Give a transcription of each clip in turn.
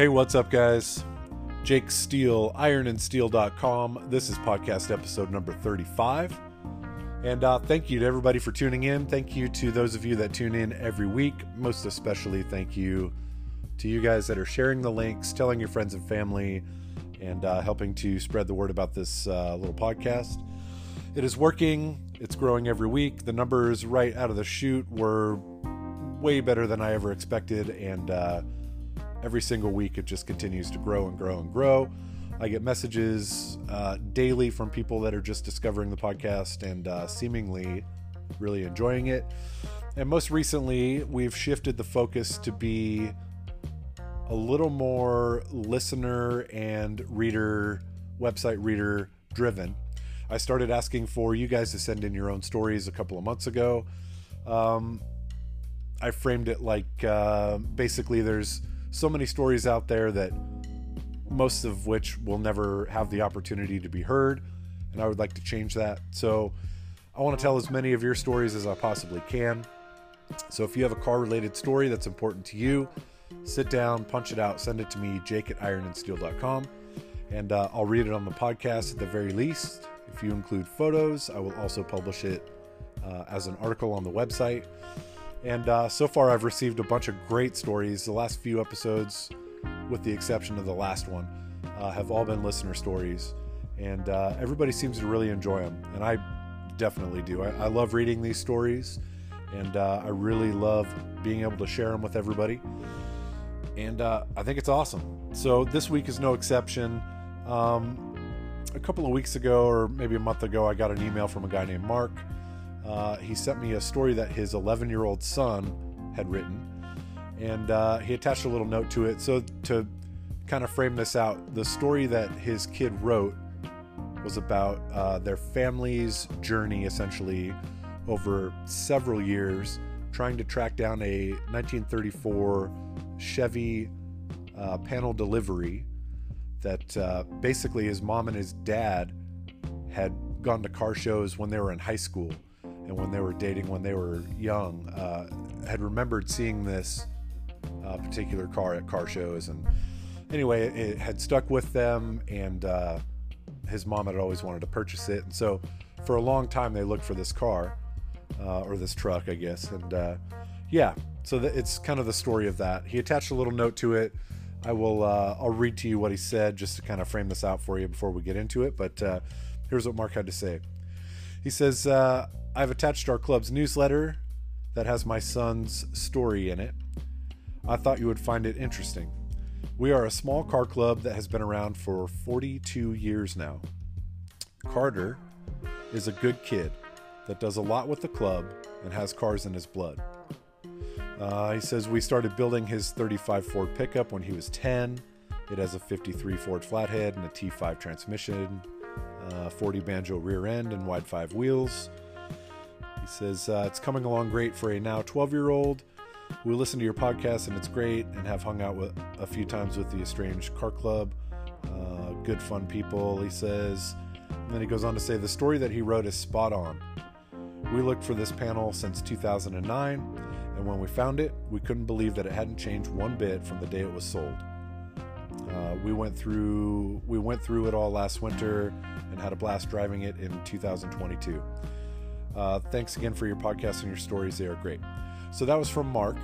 Hey, what's up, guys? Jake Steele, ironandsteel.com. This is podcast episode number 35. And uh, thank you to everybody for tuning in. Thank you to those of you that tune in every week. Most especially, thank you to you guys that are sharing the links, telling your friends and family, and uh, helping to spread the word about this uh, little podcast. It is working, it's growing every week. The numbers right out of the chute were way better than I ever expected. And, uh, every single week it just continues to grow and grow and grow. I get messages uh, daily from people that are just discovering the podcast and uh, seemingly really enjoying it. And most recently, we've shifted the focus to be a little more listener and reader, website reader driven. I started asking for you guys to send in your own stories a couple of months ago. Um, I framed it like uh, basically there's so many stories out there that most of which will never have the opportunity to be heard. And I would like to change that. So I want to tell as many of your stories as I possibly can. So if you have a car related story that's important to you, sit down, punch it out, send it to me, jake at ironandsteel.com, and uh, I'll read it on the podcast at the very least. If you include photos, I will also publish it uh, as an article on the website. And uh, so far, I've received a bunch of great stories. The last few episodes, with the exception of the last one, uh, have all been listener stories. And uh, everybody seems to really enjoy them. And I definitely do. I, I love reading these stories. And uh, I really love being able to share them with everybody. And uh, I think it's awesome. So this week is no exception. Um, a couple of weeks ago, or maybe a month ago, I got an email from a guy named Mark uh, he sent me a story that his 11 year old son had written, and uh, he attached a little note to it. So, to kind of frame this out, the story that his kid wrote was about uh, their family's journey essentially over several years trying to track down a 1934 Chevy uh, panel delivery that uh, basically his mom and his dad had gone to car shows when they were in high school and when they were dating when they were young, uh, had remembered seeing this uh, particular car at car shows. And anyway, it, had stuck with them, and uh, his mom had always wanted to purchase it. And so for a long time, they looked for this car uh, or this truck, I guess. And uh, yeah, so the, it's kind of the story of that. He attached a little note to it. I will. Uh, I'll read to you what he said just to kind of frame this out for you before we get into it. But here's what Mark had to say. He says, uh, I've attached our club's newsletter that has my son's story in it. I thought you would find it interesting. We are a small car club that has been around for 42 years now. Carter is a good kid that does a lot with the club and has cars in his blood. Uh, he says we started building his 35 Ford pickup when he was 10. It has a 53 Ford flathead and a T5 transmission, uh, 40 banjo rear end and wide five wheels. He says, uh, It's coming along great for a now 12 year old. We listen to your podcast and it's great, and have hung out with a few times with the Estranged Car Club. Uh, good, fun people, he says. And then he goes on to say, The story that he wrote is spot on. We looked for this panel since 2009, and when we found it, we couldn't believe that it hadn't changed one bit from the day it was sold. Uh, we went through we went through it all last winter and had a blast driving it in 2022. Uh, thanks again for your podcast and your stories. They are great. So that was from Mark.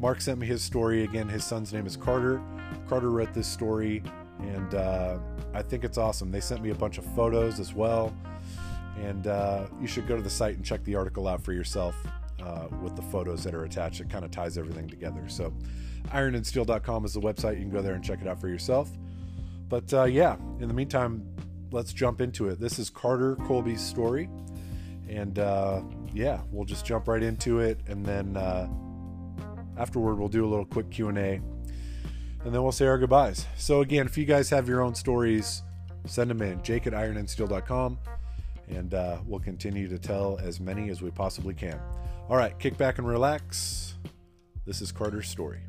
Mark sent me his story. Again, his son's name is Carter. Carter wrote this story, and uh, I think it's awesome. They sent me a bunch of photos as well. And uh, you should go to the site and check the article out for yourself uh, with the photos that are attached. It kind of ties everything together. So, ironandsteel.com is the website. You can go there and check it out for yourself. But uh, yeah, in the meantime, let's jump into it. This is Carter Colby's story and uh, yeah, we'll just jump right into it, and then uh, afterward we'll do a little quick Q and A, and then we'll say our goodbyes. So again, if you guys have your own stories, send them in. Jake at ironandsteel.com, and uh, we'll continue to tell as many as we possibly can. All right, kick back and relax. This is Carter's story.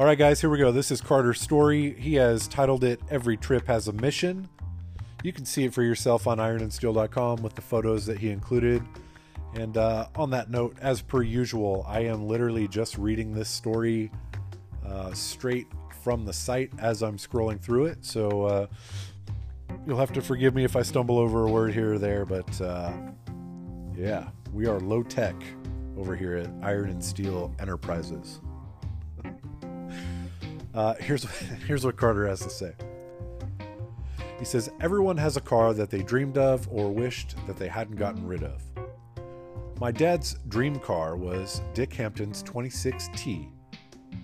All right, guys, here we go. This is Carter's story. He has titled it Every Trip Has a Mission. You can see it for yourself on ironandsteel.com with the photos that he included. And uh, on that note, as per usual, I am literally just reading this story uh, straight from the site as I'm scrolling through it. So uh, you'll have to forgive me if I stumble over a word here or there, but uh, yeah, we are low tech over here at Iron and Steel Enterprises. Uh, here's here's what Carter has to say. He says everyone has a car that they dreamed of or wished that they hadn't gotten rid of. My dad's dream car was Dick Hampton's 26T,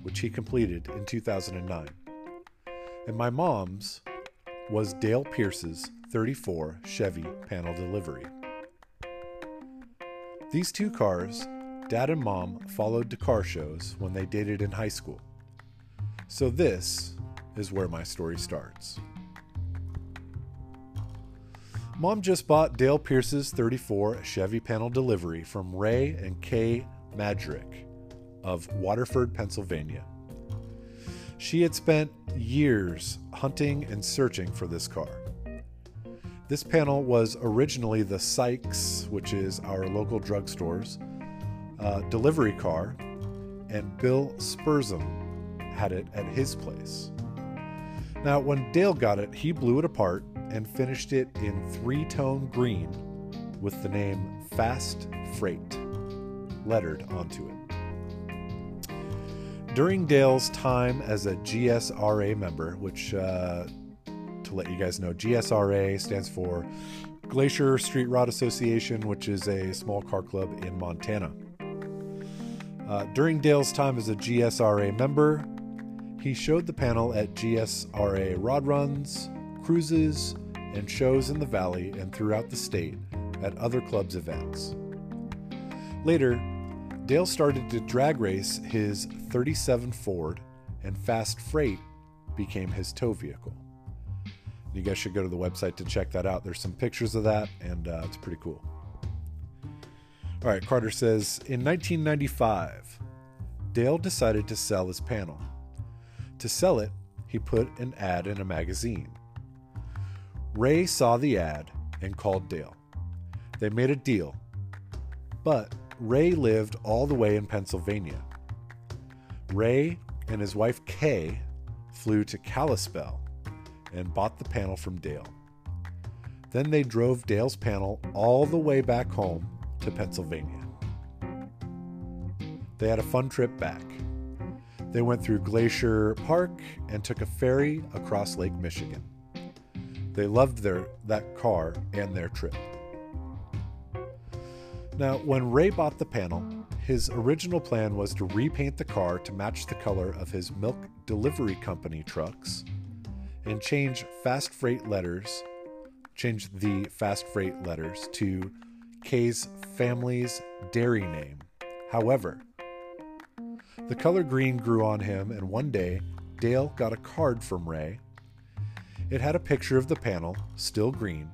which he completed in 2009. And my mom's was Dale Pierce's 34 Chevy panel delivery. These two cars, dad and mom followed to car shows when they dated in high school. So this is where my story starts. Mom just bought Dale Pierce's 34 Chevy panel delivery from Ray and Kay Madrick of Waterford, Pennsylvania. She had spent years hunting and searching for this car. This panel was originally the Sykes, which is our local drugstore's, uh, delivery car, and Bill Spurzum had it at his place. Now, when Dale got it, he blew it apart and finished it in three tone green with the name Fast Freight lettered onto it. During Dale's time as a GSRA member, which, uh, to let you guys know, GSRA stands for Glacier Street Rod Association, which is a small car club in Montana. Uh, during Dale's time as a GSRA member, he showed the panel at GSRA rod runs, cruises, and shows in the valley and throughout the state at other clubs' events. Later, Dale started to drag race his 37 Ford, and Fast Freight became his tow vehicle. You guys should go to the website to check that out. There's some pictures of that, and uh, it's pretty cool. All right, Carter says In 1995, Dale decided to sell his panel. To sell it, he put an ad in a magazine. Ray saw the ad and called Dale. They made a deal, but Ray lived all the way in Pennsylvania. Ray and his wife Kay flew to Kalispell and bought the panel from Dale. Then they drove Dale's panel all the way back home to Pennsylvania. They had a fun trip back. They went through Glacier Park and took a ferry across Lake Michigan. They loved their that car and their trip. Now, when Ray bought the panel, his original plan was to repaint the car to match the color of his milk delivery company trucks and change fast freight letters, change the fast freight letters to Kay's family's dairy name. However, the color green grew on him, and one day Dale got a card from Ray. It had a picture of the panel, still green,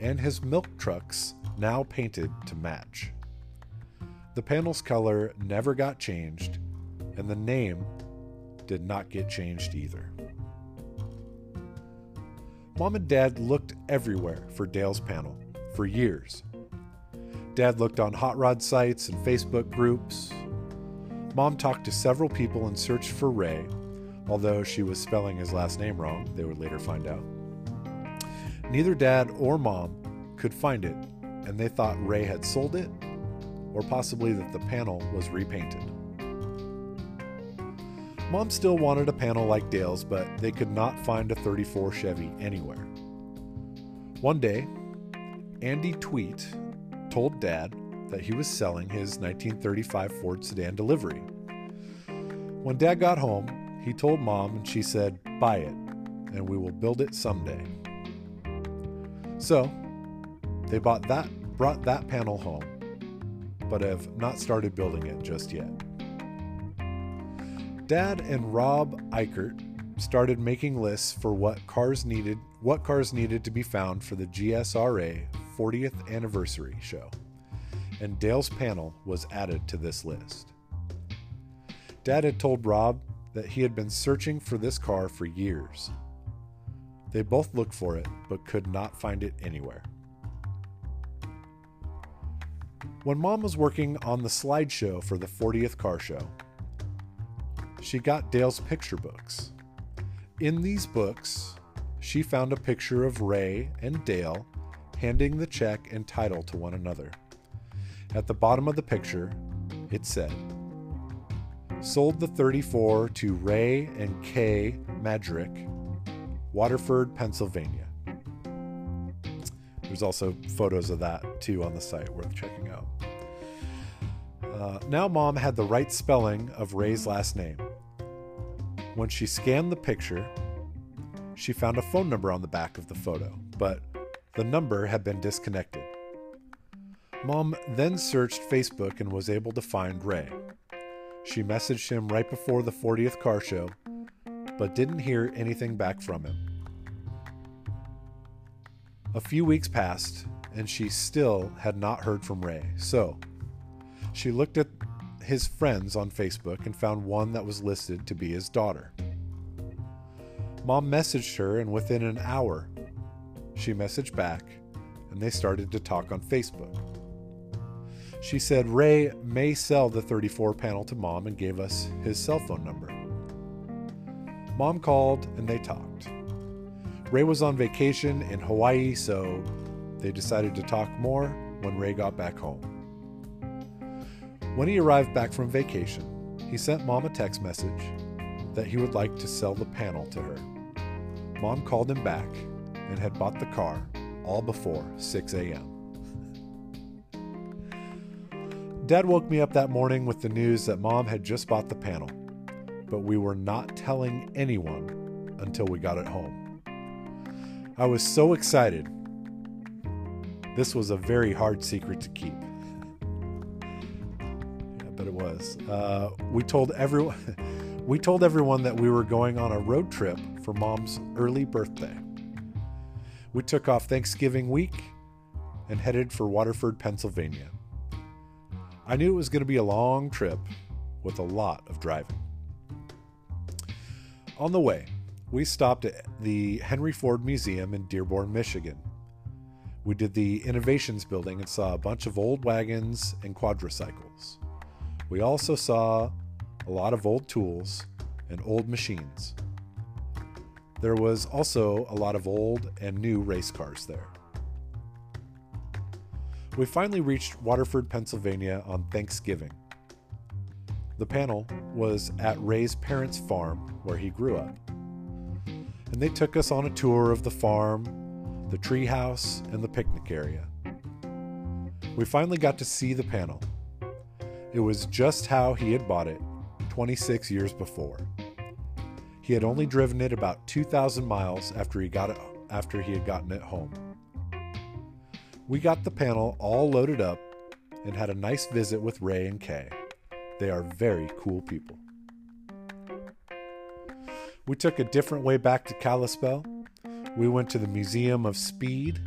and his milk trucks now painted to match. The panel's color never got changed, and the name did not get changed either. Mom and Dad looked everywhere for Dale's panel for years. Dad looked on hot rod sites and Facebook groups. Mom talked to several people and searched for Ray, although she was spelling his last name wrong, they would later find out. Neither Dad or Mom could find it, and they thought Ray had sold it, or possibly that the panel was repainted. Mom still wanted a panel like Dale's, but they could not find a 34 Chevy anywhere. One day, Andy Tweet told Dad that he was selling his 1935 Ford sedan delivery. When Dad got home, he told Mom, and she said, Buy it, and we will build it someday. So, they bought that, brought that panel home, but have not started building it just yet. Dad and Rob Eichert started making lists for what cars needed, what cars needed to be found for the GSRA 40th anniversary show, and Dale's panel was added to this list. Dad had told Rob that he had been searching for this car for years. They both looked for it, but could not find it anywhere. When mom was working on the slideshow for the 40th car show, she got Dale's picture books. In these books, she found a picture of Ray and Dale handing the check and title to one another. At the bottom of the picture, it said, Sold the 34 to Ray and Kay Madrick, Waterford, Pennsylvania. There's also photos of that too on the site worth checking out. Uh, now, mom had the right spelling of Ray's last name. When she scanned the picture, she found a phone number on the back of the photo, but the number had been disconnected. Mom then searched Facebook and was able to find Ray. She messaged him right before the 40th car show, but didn't hear anything back from him. A few weeks passed, and she still had not heard from Ray, so she looked at his friends on Facebook and found one that was listed to be his daughter. Mom messaged her, and within an hour, she messaged back, and they started to talk on Facebook. She said Ray may sell the 34 panel to mom and gave us his cell phone number. Mom called and they talked. Ray was on vacation in Hawaii, so they decided to talk more when Ray got back home. When he arrived back from vacation, he sent mom a text message that he would like to sell the panel to her. Mom called him back and had bought the car all before 6 a.m. Dad woke me up that morning with the news that mom had just bought the panel, but we were not telling anyone until we got it home. I was so excited. This was a very hard secret to keep. Yeah, but it was. Uh, we told everyone. we told everyone that we were going on a road trip for mom's early birthday. We took off Thanksgiving week and headed for Waterford, Pennsylvania. I knew it was going to be a long trip with a lot of driving. On the way, we stopped at the Henry Ford Museum in Dearborn, Michigan. We did the Innovations building and saw a bunch of old wagons and quadricycles. We also saw a lot of old tools and old machines. There was also a lot of old and new race cars there. We finally reached Waterford, Pennsylvania on Thanksgiving. The panel was at Ray's parents' farm where he grew up. And they took us on a tour of the farm, the treehouse, and the picnic area. We finally got to see the panel. It was just how he had bought it 26 years before. He had only driven it about 2,000 miles after he got it after he had gotten it home. We got the panel all loaded up and had a nice visit with Ray and Kay. They are very cool people. We took a different way back to Kalispell. We went to the Museum of Speed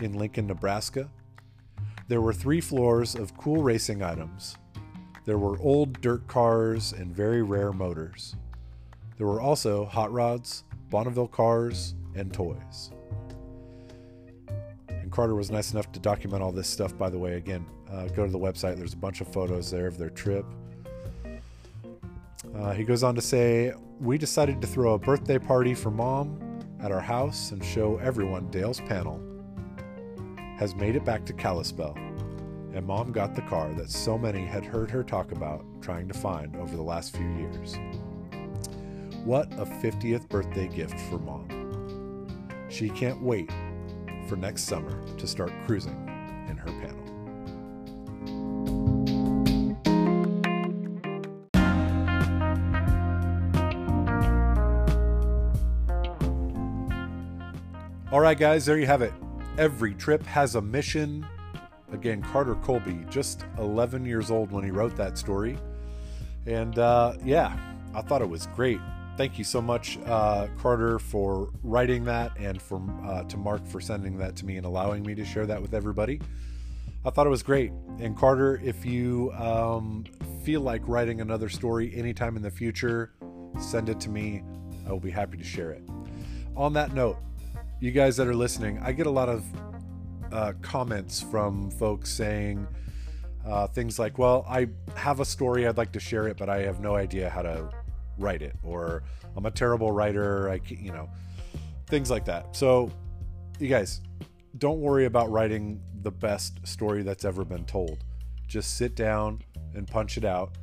in Lincoln, Nebraska. There were three floors of cool racing items. There were old dirt cars and very rare motors. There were also hot rods, Bonneville cars, and toys. Carter was nice enough to document all this stuff, by the way. Again, uh, go to the website, there's a bunch of photos there of their trip. Uh, he goes on to say, We decided to throw a birthday party for mom at our house and show everyone Dale's panel has made it back to Kalispell, and mom got the car that so many had heard her talk about trying to find over the last few years. What a 50th birthday gift for mom. She can't wait for next summer to start cruising in her panel. All right, guys, there you have it. Every trip has a mission. Again, Carter Colby, just 11 years old when he wrote that story. And uh, yeah, I thought it was great thank you so much, uh, Carter, for writing that, and for uh, to Mark for sending that to me and allowing me to share that with everybody. I thought it was great. And Carter, if you um, feel like writing another story anytime in the future, send it to me. I will be happy to share it. on that note, you guys that are listening, I get a lot of uh, comments from folks saying uh, things like, "Well, I have a story, I'd like to share it, but I have no idea how to write it," or "I'm a terrible writer," I, can, you know, things like that. So, you guys, don't worry about writing the best story that's ever been told. Just sit down and punch it out.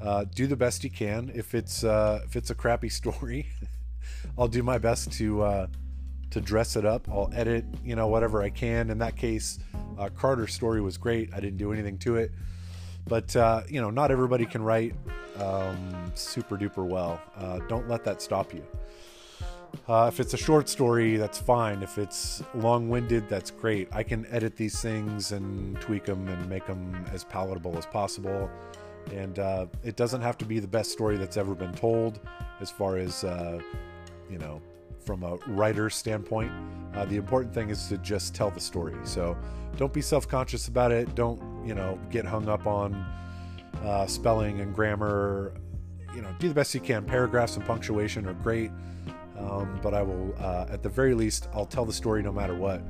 Uh, do the best you can. If it's uh, if it's a crappy story, I'll do my best to uh, to dress it up. I'll edit, you know, whatever I can. In that case, uh, Carter's story was great. I didn't do anything to it, but uh, you know, not everybody can write um, super duper well. Uh, don't let that stop you. Uh, if it's a short story, that's fine. If it's long winded, that's great. I can edit these things and tweak them and make them as palatable as possible. And uh, it doesn't have to be the best story that's ever been told, as far as, uh, you know, from a writer's standpoint. Uh, the important thing is to just tell the story. So don't be self conscious about it. Don't, you know, get hung up on uh, spelling and grammar. You know, do the best you can. Paragraphs and punctuation are great. Um, but I will, uh, at the very least, I'll tell the story no matter what.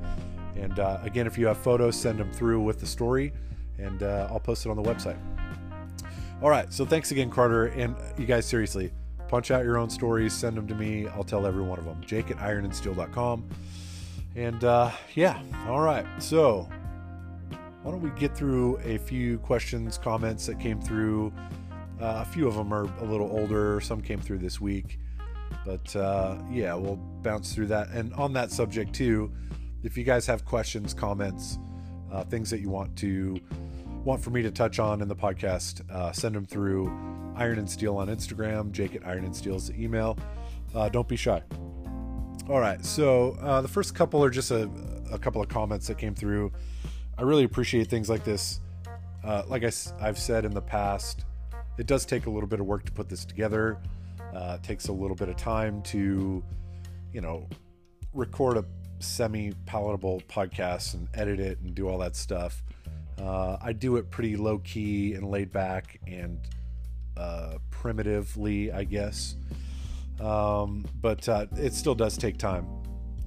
And uh, again, if you have photos, send them through with the story, and uh, I'll post it on the website. All right, so thanks again, Carter. And you guys, seriously, punch out your own stories, send them to me. I'll tell every one of them. Jake at ironandsteel.com. And uh, yeah, all right. So why don't we get through a few questions, comments that came through? Uh, a few of them are a little older, some came through this week. But uh, yeah, we'll bounce through that. And on that subject too, if you guys have questions, comments, uh, things that you want to want for me to touch on in the podcast, uh, send them through Iron and Steel on Instagram. Jake at Iron and Steel's email. Uh, don't be shy. All right, so uh, the first couple are just a, a, couple of comments that came through. I really appreciate things like this. Uh, like I, I've said in the past, it does take a little bit of work to put this together. Uh, it takes a little bit of time to, you know, record a semi palatable podcast and edit it and do all that stuff. Uh, I do it pretty low key and laid back and uh, primitively, I guess. Um, but uh, it still does take time.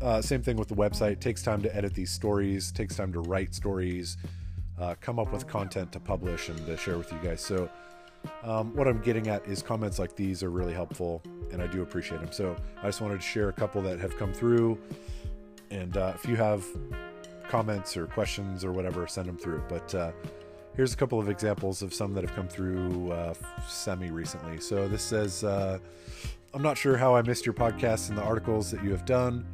Uh, same thing with the website. It takes time to edit these stories, takes time to write stories, uh, come up with content to publish and to share with you guys. So, um, what I'm getting at is comments like these are really helpful, and I do appreciate them. So I just wanted to share a couple that have come through, and uh, if you have comments or questions or whatever, send them through. But uh, here's a couple of examples of some that have come through uh, semi recently. So this says, uh, I'm not sure how I missed your podcasts and the articles that you have done,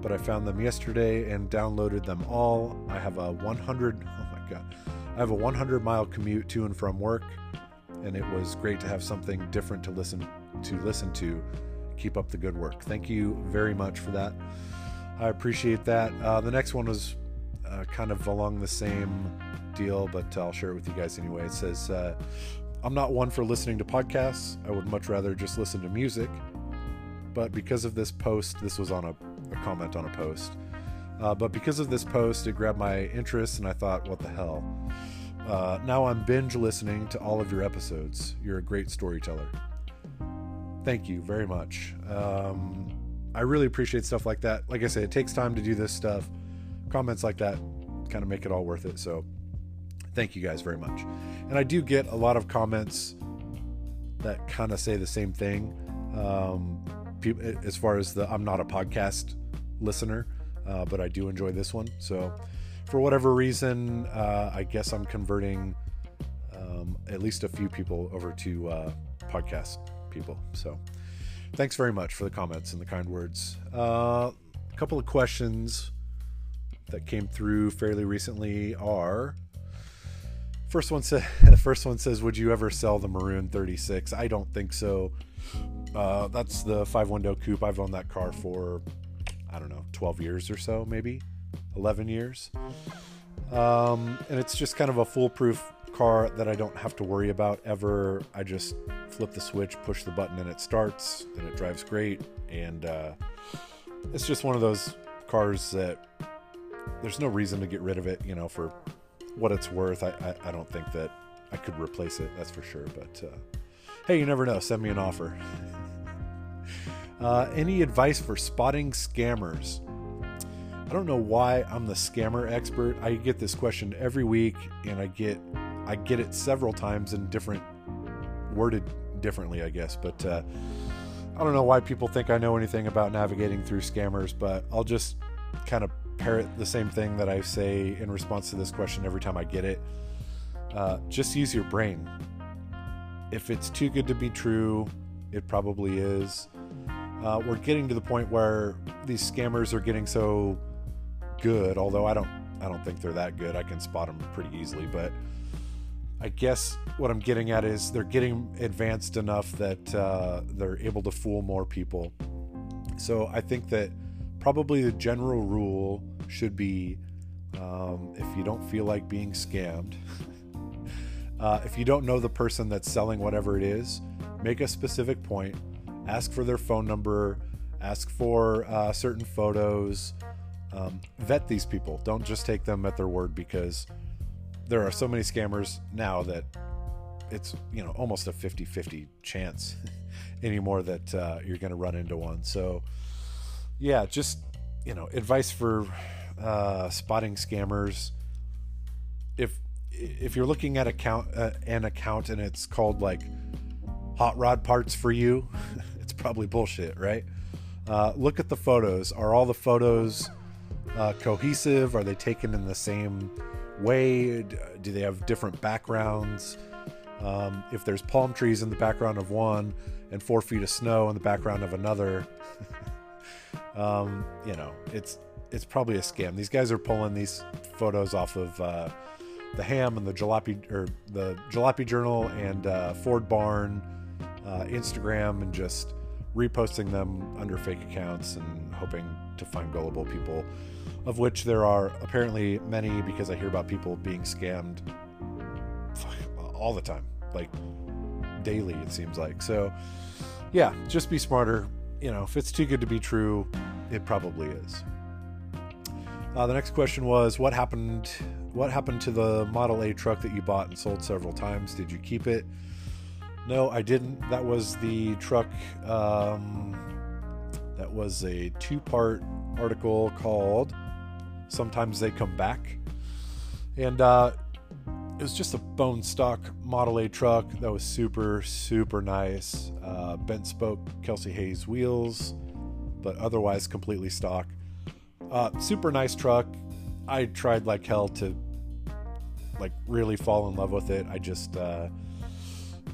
but I found them yesterday and downloaded them all. I have a 100, oh my god, I have a 100 mile commute to and from work and it was great to have something different to listen to listen to. Keep up the good work. Thank you very much for that. I appreciate that. Uh, the next one was uh, kind of along the same deal, but I'll share it with you guys anyway. It says, uh, I'm not one for listening to podcasts. I would much rather just listen to music. But because of this post, this was on a, a comment on a post. Uh, but because of this post, it grabbed my interest, and I thought, what the hell? Uh, now I'm binge listening to all of your episodes. You're a great storyteller. Thank you very much. Um, I really appreciate stuff like that. Like I said, it takes time to do this stuff. Comments like that kind of make it all worth it. So thank you guys very much. And I do get a lot of comments that kind of say the same thing. Um, as far as the I'm not a podcast listener, uh, but I do enjoy this one. So for whatever reason, uh, I guess I'm converting um, at least a few people over to uh, podcast people. So thanks very much for the comments and the kind words. Uh, a couple of questions that came through fairly recently are. First one says, the first one says, "Would you ever sell the Maroon 36?" I don't think so. Uh, that's the five window coupe. I've owned that car for I don't know, 12 years or so, maybe. 11 years. Um, and it's just kind of a foolproof car that I don't have to worry about ever. I just flip the switch, push the button, and it starts, and it drives great. And uh, it's just one of those cars that there's no reason to get rid of it, you know, for what it's worth. I, I, I don't think that I could replace it, that's for sure. But uh, hey, you never know. Send me an offer. Uh, any advice for spotting scammers? I don't know why I'm the scammer expert. I get this question every week, and I get I get it several times in different worded differently, I guess. But uh, I don't know why people think I know anything about navigating through scammers. But I'll just kind of parrot the same thing that I say in response to this question every time I get it. Uh, just use your brain. If it's too good to be true, it probably is. Uh, we're getting to the point where these scammers are getting so good, although I don't I don't think they're that good. I can spot them pretty easily, but I guess what I'm getting at is they're getting advanced enough that uh, they're able to fool more people. So I think that probably the general rule should be um, if you don't feel like being scammed, uh, if you don't know the person that's selling whatever it is, make a specific point, ask for their phone number, ask for uh, certain photos, um, vet these people. Don't just take them at their word because there are so many scammers now that it's you know almost a 50-50 chance anymore that uh, you're going to run into one. So yeah, just you know advice for uh, spotting scammers. If if you're looking at account uh, an account and it's called like hot rod parts for you, it's probably bullshit, right? Uh, look at the photos. Are all the photos uh, cohesive? Are they taken in the same way? Do they have different backgrounds? Um, if there's palm trees in the background of one and four feet of snow in the background of another, um, you know, it's it's probably a scam. These guys are pulling these photos off of uh, the HAMB and the Jalopy or the Jalopy Journal and uh, Ford Barn uh, Instagram and just reposting them under fake accounts and hoping to find gullible people of which there are apparently many because I hear about people being scammed all the time, like daily, it seems like. So, yeah, just be smarter. You know, if it's too good to be true, it probably is. Uh, the next question was, what happened? What happened to the Model A truck that you bought and sold several times? Did you keep it? No, I didn't. That was the truck. Um, that was a two-part article called Sometimes they come back. And uh, it was just a bone stock Model A truck that was super, super nice. Uh, bent spoke Kelsey Hayes wheels, but otherwise completely stock. Uh, super nice truck. I tried like hell to like really fall in love with it. I just, uh,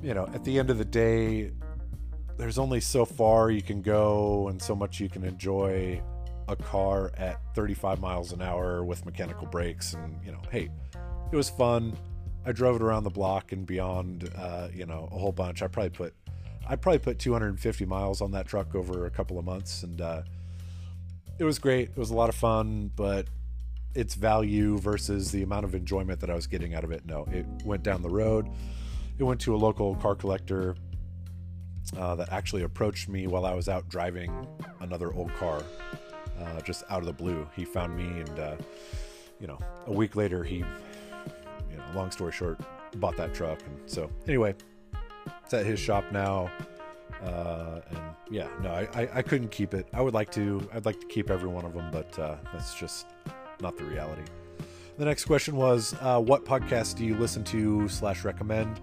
you know, at the end of the day, there's only so far you can go and so much you can enjoy a car at 35 miles an hour with mechanical brakes and you know hey it was fun i drove it around the block and beyond uh, you know a whole bunch. I probably put i probably put 250 miles on that truck over a couple of months and uh, it was great. It was a lot of fun but its value versus the amount of enjoyment that i was getting out of it no. It went down the road. It went to a local car collector uh, that actually approached me while i was out driving another old car uh, just out of the blue. He found me, and uh, you know, a week later, he, you know, long story short, bought that truck. And so, anyway, it's at his shop now. Uh, and yeah, no, I, I, I, couldn't keep it. I would like to. I'd like to keep every one of them, but uh, that's just not the reality. The next question was, uh, what podcast do you listen to slash recommend?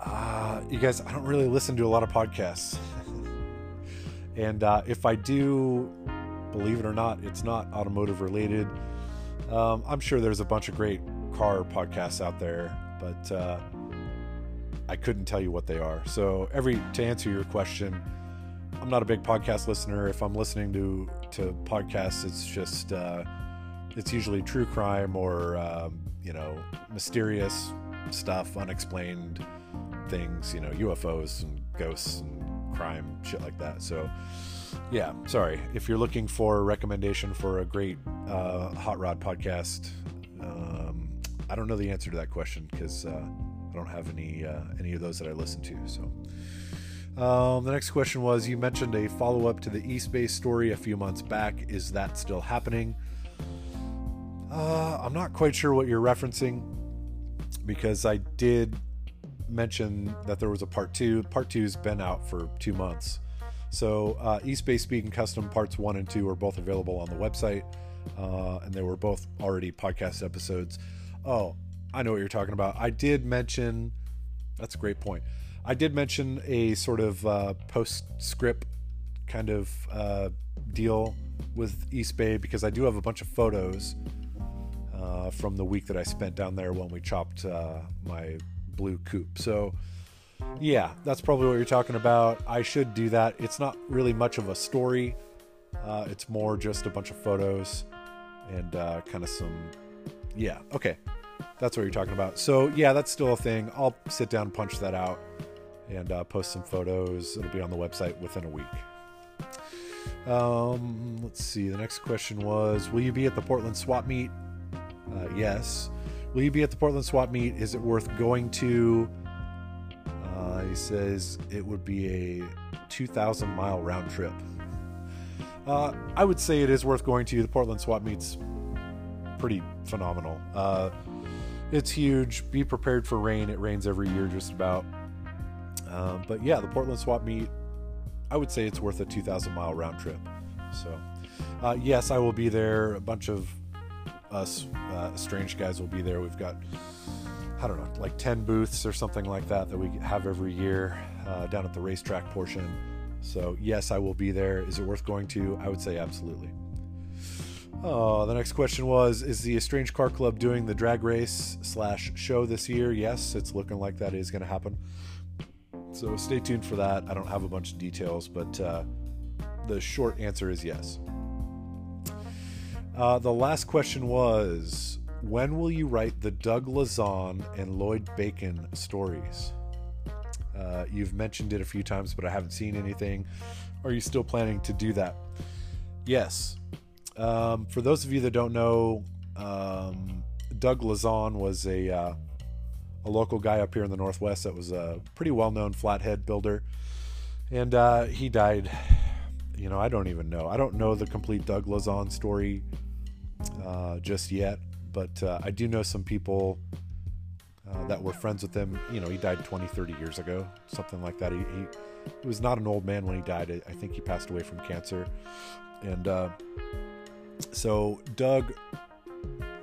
Uh, you guys, I don't really listen to a lot of podcasts. And uh, if I do, believe it or not, it's not automotive related. Um, I'm sure there's a bunch of great car podcasts out there, but uh, I couldn't tell you what they are. So every to answer your question, I'm not a big podcast listener. If I'm listening to to podcasts, it's just uh, it's usually true crime or um, you know mysterious stuff, unexplained things, you know UFOs and ghosts and crime, shit like that. So, yeah, sorry. If you're looking for a recommendation for a great uh, hot rod podcast, um, I don't know the answer to that question because uh, I don't have any uh, any of those that I listen to. So, um, the next question was: You mentioned a follow up to the Eastbay story a few months back. Is that still happening? Uh, I'm not quite sure what you're referencing because I did mention that there was a part two. Part two's been out for two months. So, uh, East Bay Speed and Custom parts one and two are both available on the website, uh, and they were both already podcast episodes. Oh, I know what you're talking about. I did mention. That's a great point. I did mention a sort of uh, postscript kind of uh, deal with East Bay because I do have a bunch of photos uh, from the week that I spent down there when we chopped uh, my blue coupe. So, yeah, that's probably what you're talking about. I should do that. It's not really much of a story, uh, it's more just a bunch of photos and uh, kind of some. Yeah, okay. That's what you're talking about. So, yeah, that's still a thing. I'll sit down, punch that out, and uh, post some photos. It'll be on the website within a week. Um, let's see. The next question was Will you be at the Portland Swap Meet? Uh, yes. Will you be at the Portland Swap Meet? Is it worth going to? He says it would be a 2,000 mile round trip. Uh, I would say it is worth going to. The Portland Swap Meet's pretty phenomenal. Uh, it's huge. Be prepared for rain. It rains every year, just about. Um, but yeah, the Portland Swap Meet, I would say it's worth a 2,000 mile round trip. So, uh, yes, I will be there. A bunch of us uh, Estranged guys will be there. We've got, I don't know, like 10 booths or something like that that we have every year uh, down at the racetrack portion. So, yes, I will be there. Is it worth going to? I would say absolutely. Oh, the next question was Is the Estranged Car Club doing the drag race slash show this year? Yes, it's looking like that is going to happen. So stay tuned for that. I don't have a bunch of details, but uh, the short answer is yes. Uh, the last question was When will you write the Doug Lazon and Lloyd Bakan stories? Uh, you've mentioned it a few times, but I haven't seen anything. Are you still planning to do that? Yes. Um, for those of you that don't know, um, Doug Lazon was a uh, a local guy up here in the Northwest that was a pretty well known flathead builder, and uh, he died. You know, I don't even know. I don't know the complete Doug Lazon story uh, just yet, but uh, I do know some people uh, that were friends with him. You know, he died 20, 30 years ago, something like that. He, he, he was not an old man when he died. I think he passed away from cancer, and uh, so, Doug,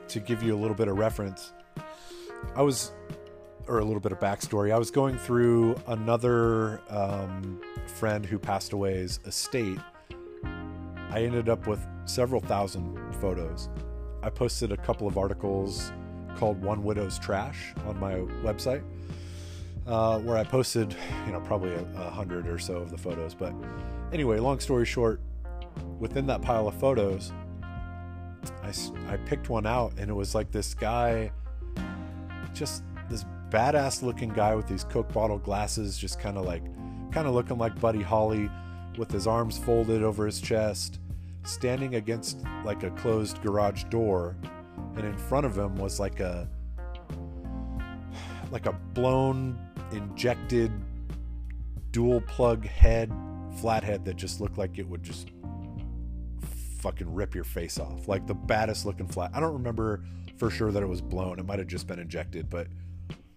to give you a little bit of reference, I was, or a little bit of backstory, I was going through another um, friend who passed away's estate. I ended up with several thousand photos. I posted a couple of articles called One Widow's Trash on my website. Uh, where I posted, you know, probably a, a hundred or so of the photos. But anyway, long story short, within that pile of photos, I, I picked one out and it was like this guy, just this badass looking guy with these Coke bottle glasses, just kind of like, kind of looking like Buddy Holly with his arms folded over his chest, standing against like a closed garage door. And in front of him was like a, like a blown, injected dual plug head, flathead that just looked like it would just fucking rip your face off. Like the baddest looking flat. I don't remember for sure that it was blown. It might have just been injected, but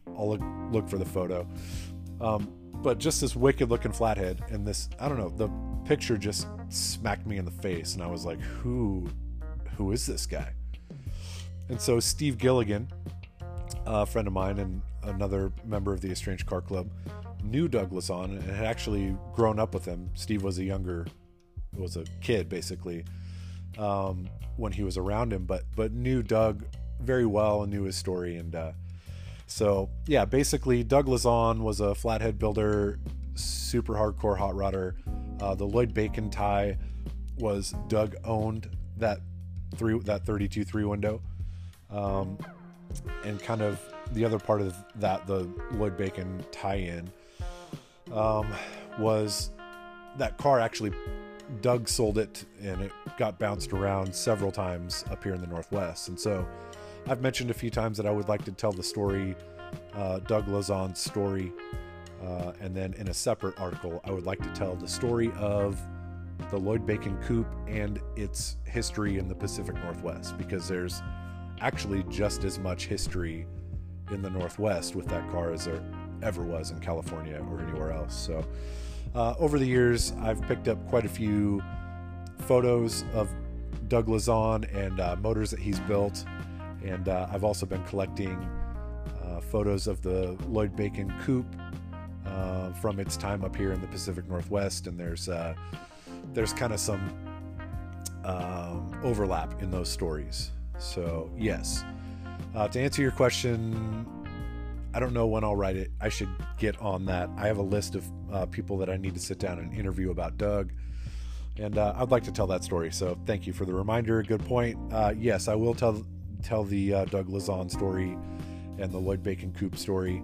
I'll look look for the photo. Um, but just this wicked looking flathead and this I don't know, the picture just smacked me in the face and I was like, who who is this guy? And so Steve Gilligan, a friend of mine and another member of the Estranged Car Club, knew Doug on and had actually grown up with him. Steve was a younger was a kid basically um, when he was around him, but but knew Doug very well and knew his story. And uh, so yeah, basically Doug Lazon was a flathead builder, super hardcore hot rodder. Uh, the Lloyd Bakan tie was Doug owned that three that 32 three window, um, and kind of the other part of that the Lloyd Bakan tie-in um, was that car actually Doug sold it and it got bounced around several times up here in the Northwest. And so I've mentioned a few times that I would like to tell the story, uh, Doug Lazon's story. Uh, and then in a separate article, I would like to tell the story of the Lloyd Bakan Coupe and its history in the Pacific Northwest because there's actually just as much history in the Northwest with that car as there ever was in California or anywhere else. So, uh, over the years, I've picked up quite a few photos of Doug Lazon and uh, motors that he's built, and uh, I've also been collecting uh, photos of the Lloyd Bakan Coupe uh, from its time up here in the Pacific Northwest. And there's uh, there's kind of some um, overlap in those stories. So yes, to answer your question, I don't know when I'll write it. I should get on that. I have a list of uh, people that I need to sit down and interview about Doug. And uh, I'd like to tell that story. So thank you for the reminder. Good point. Uh, yes, I will tell tell the uh, Doug Lazon story and the Lloyd Bakan Coupe story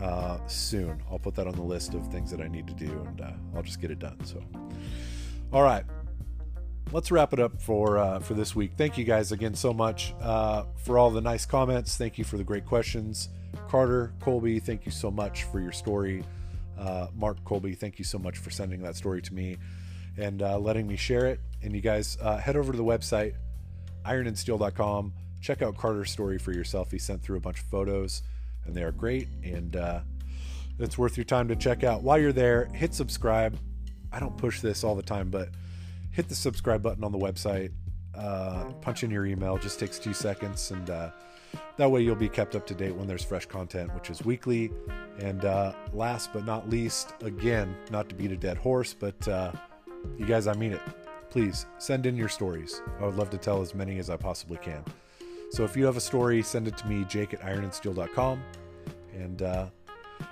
uh, soon. I'll put that on the list of things that I need to do, and uh, I'll just get it done. So, all right, let's wrap it up for for this week. Thank you guys again so much for all the nice comments. Thank you for the great questions. Carter, Colby, thank you so much for your story. Uh, Mark Colby, thank you so much for sending that story to me and uh, letting me share it. And you guys uh, head over to the website, ironandsteel.com. Check out Carter's story for yourself. He sent through a bunch of photos, and they are great. And uh, it's worth your time to check out. While you're there, hit subscribe. I don't push this all the time, but hit the subscribe button on the website. Uh, punch in your email. Just takes two seconds, and uh, that way, you'll be kept up to date when there's fresh content, which is weekly. And uh, last but not least, again, not to beat a dead horse, but uh, you guys, I mean it. Please send in your stories. I would love to tell as many as I possibly can. So if you have a story, send it to me, jake at ironandsteel.com. And uh,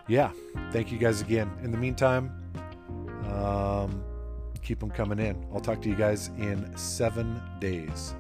yeah, thank you guys again. In the meantime, um, keep them coming in. I'll talk to you guys in seven days.